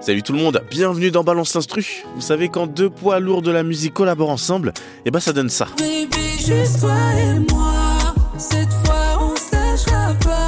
Salut tout le monde, bienvenue dans Balance l'Instru. Vous savez quand deux poids lourds de la musique collaborent ensemble, et eh ben ça donne ça. Baby, juste toi et moi, cette fois on pas.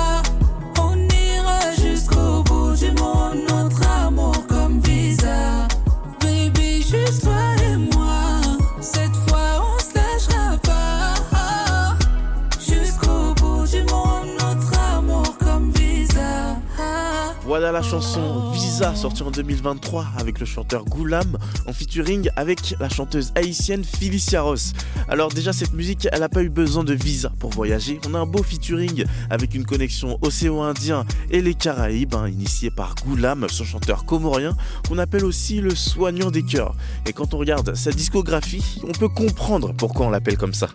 Voilà la chanson Visa sortie en 2023 avec le chanteur Goulam en featuring avec la chanteuse haïtienne Felicia Ross. Alors déjà cette musique elle n'a pas eu besoin de visa pour voyager. On a un beau featuring avec une connexion océan Indien et les Caraïbes hein, initié par Goulam, son chanteur comorien qu'on appelle aussi le soignant des cœurs. Et quand on regarde sa discographie on peut comprendre pourquoi on l'appelle comme ça.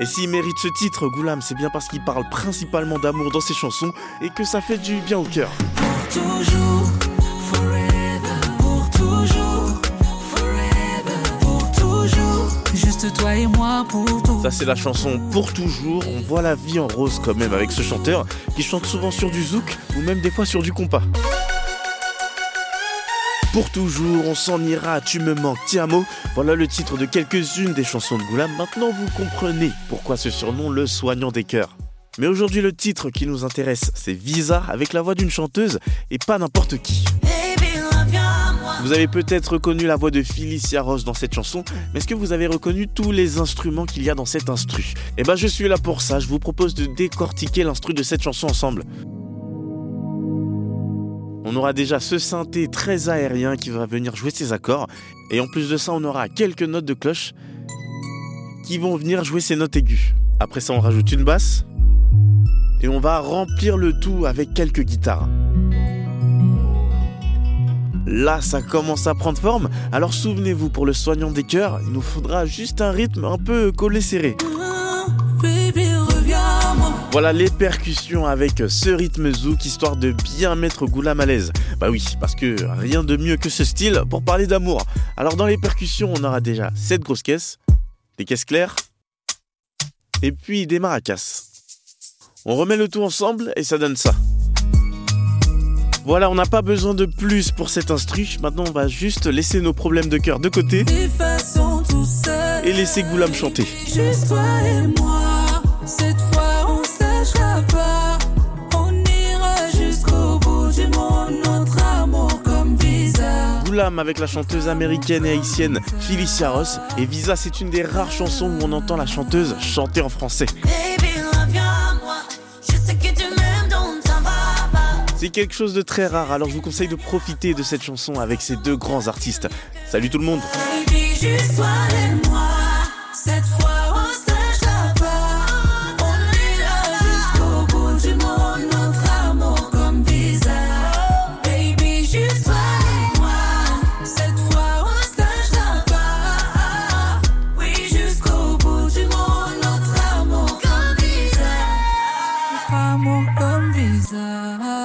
Et s'il mérite ce titre, Goulam, c'est bien parce qu'il parle principalement d'amour dans ses chansons et que ça fait du bien au cœur. Pour toujours, forever. Pour toujours, forever. Pour toujours, juste toi et moi pour toujours. Ça c'est la chanson Pour toujours, on voit la vie en rose quand même avec ce chanteur qui chante souvent sur du zouk ou même des fois sur du compas. Pour toujours, on s'en ira, tu me manques, Tiamo. Voilà le titre de quelques-unes des chansons de Goulam. Maintenant vous comprenez pourquoi ce surnom le soignant des cœurs. Mais aujourd'hui le titre qui nous intéresse, c'est Visa avec la voix d'une chanteuse et pas n'importe qui. Vous avez peut-être reconnu la voix de Felicia Ross dans cette chanson, mais est-ce que vous avez reconnu tous les instruments qu'il y a dans cet instru? Eh ben je suis là pour ça, je vous propose de décortiquer l'instru de cette chanson ensemble. On aura déjà ce synthé très aérien qui va venir jouer ses accords, et en plus de ça on aura quelques notes de cloche qui vont venir jouer ses notes aiguës. Après ça on rajoute une basse, et on va remplir le tout avec quelques guitares. Là, ça commence à prendre forme. Alors souvenez-vous, pour le soignant des cœurs, il nous faudra juste un rythme un peu collé serré. Voilà les percussions avec ce rythme zouk histoire de bien mettre Goulam à l'aise. Bah oui, parce que rien de mieux que ce style pour parler d'amour. Alors dans les percussions, on aura déjà cette grosse caisse, des caisses claires, et puis des maracas. On remet le tout ensemble et ça donne ça. Voilà, on n'a pas besoin de plus pour cet instru. Maintenant, on va juste laisser nos problèmes de cœur de côté et laisser Goulam chanter. Juste toi et moi, cette fois lâchera pas. On ira jusqu'au bout du monde, notre amour comme visa. Goulam avec la chanteuse américaine et haïtienne Felicia Ross. Et Visa, c'est une des rares chansons où on entend la chanteuse chanter en français. C'est quelque chose de très rare, alors je vous conseille de profiter de cette chanson avec ces deux grands artistes. Salut tout le monde Baby, juste toi et moi, cette fois como visa.